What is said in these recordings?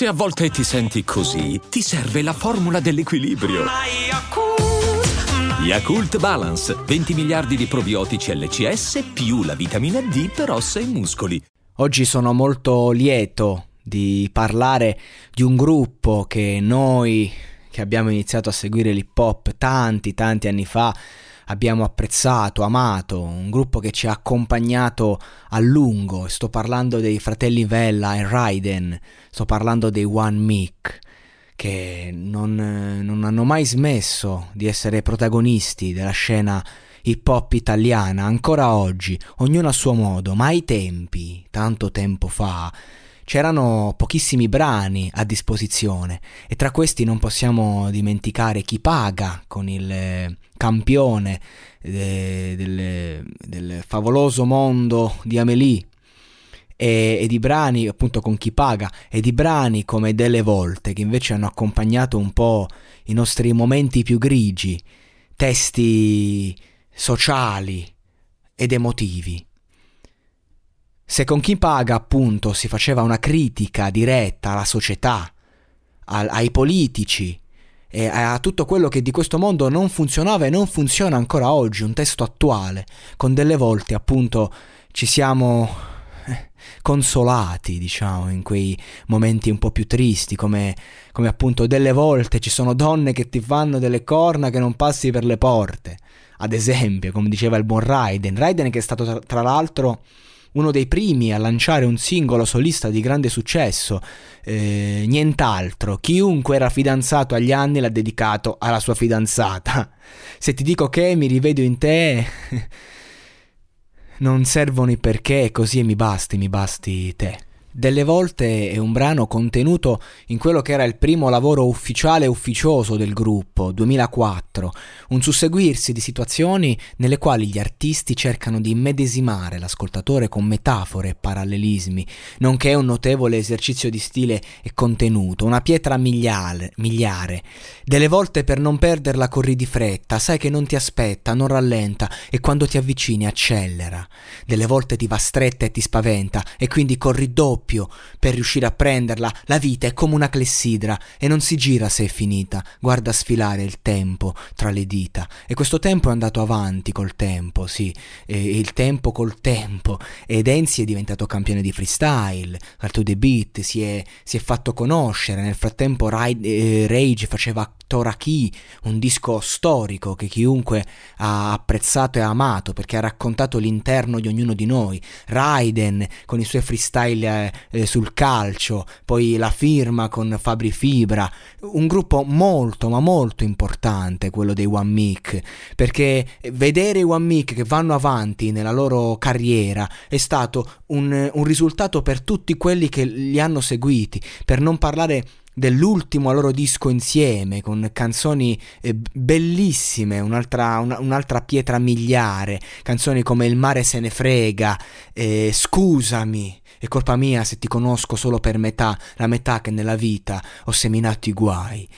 Se a volte ti senti così, ti serve la formula dell'equilibrio. Yakult Balance, 20 miliardi di probiotici LCS più la vitamina D per ossa e muscoli. Oggi sono molto lieto di parlare di un gruppo che noi che abbiamo iniziato a seguire l'hip hop tanti tanti anni fa abbiamo apprezzato, amato, un gruppo che ci ha accompagnato a lungo, sto parlando dei fratelli Vella e Raiden, sto parlando dei One Mic, che non, non hanno mai smesso di essere protagonisti della scena hip hop italiana, ancora oggi, ognuno a suo modo, ma ai tempi, tanto tempo fa, c'erano pochissimi brani a disposizione e tra questi non possiamo dimenticare Chi paga con il eh, campione de, del, del, favoloso mondo di Amélie e, e, di brani appunto con Chi paga e di brani come Delle volte che invece hanno accompagnato un po' i nostri momenti più grigi, testi sociali ed emotivi. Se con chi paga, appunto, si faceva una critica diretta alla società, al, ai politici e a tutto quello che di questo mondo non funzionava e non funziona ancora oggi, un testo attuale, con delle volte appunto ci siamo eh, consolati, diciamo, in quei momenti un po' più tristi, come, come, appunto delle volte ci sono donne che ti fanno delle corna che non passi per le porte, ad esempio, come diceva il buon Raiden, Raiden che è stato tra, tra l'altro uno dei primi a lanciare un singolo solista di grande successo, eh, nient'altro, chiunque era fidanzato agli anni l'ha dedicato alla sua fidanzata. Se ti dico che mi rivedo in te, non servono i perché, così mi basti, mi basti te. Delle volte è un brano contenuto in quello che era il primo lavoro ufficiale e ufficioso del gruppo, 2004, un susseguirsi di situazioni nelle quali gli artisti cercano di immedesimare l'ascoltatore con metafore e parallelismi, nonché un notevole esercizio di stile e contenuto, una pietra miliare, miliare. Delle volte per non perderla corri di fretta, sai che non ti aspetta, non rallenta e quando ti avvicini accelera. Delle volte ti va stretta e ti spaventa e quindi corri doppio doppio per riuscire a prenderla. La vita è come una clessidra e non si gira se è finita. Guarda sfilare il tempo tra le dita. E questo tempo è andato avanti col tempo, sì, e il tempo col tempo. Ed Enzi è diventato campione di freestyle, al to the beat, si è, si è fatto conoscere. Nel frattempo Ride, eh, Rage faceva Toraki, un disco storico che chiunque ha apprezzato e amato perché ha raccontato l'interno di ognuno di noi. Raiden con i suoi freestyle eh, sul calcio, poi la firma con Fabri Fibra, un gruppo molto ma molto importante quello dei One Mic, perché vedere i One Mic che vanno avanti nella loro carriera è stato un, un risultato per tutti quelli che li hanno seguiti, per non parlare dell'ultimo loro disco insieme con canzoni eh, bellissime, un'altra, una, un'altra, pietra miliare, canzoni come Il mare se ne frega, eh, Scusami, è colpa mia se ti conosco solo per metà, la metà che nella vita ho seminato i guai.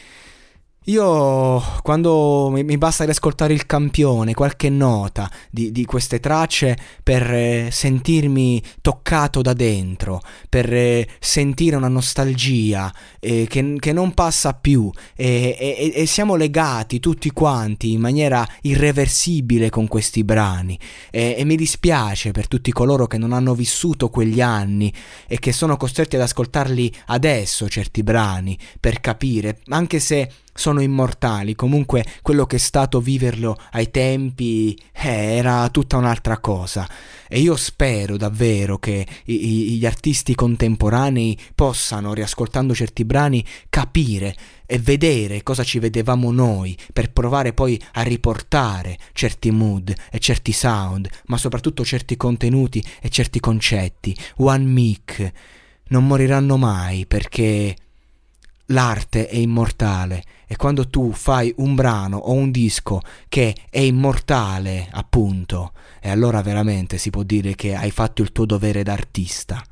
Io quando mi, basta riascoltare il campione, qualche nota di, di queste tracce per eh, sentirmi toccato da dentro, per eh, sentire una nostalgia eh, che, che, non passa più e, e, e, siamo legati tutti quanti in maniera irreversibile con questi brani. E, e mi dispiace per tutti coloro che non hanno vissuto quegli anni e che sono costretti ad ascoltarli adesso certi brani per capire, anche se sono immortali, comunque quello che è stato viverlo ai tempi eh, era tutta un'altra cosa. E io spero davvero che i, i, gli artisti contemporanei possano, riascoltando certi brani, capire e vedere cosa ci vedevamo noi per provare poi a riportare certi mood e certi sound, ma soprattutto certi contenuti e certi concetti. One Mic. Non moriranno mai perché l'arte è immortale e quando tu fai un brano o un disco che è immortale, appunto, e allora veramente si può dire che hai fatto il tuo dovere d'artista.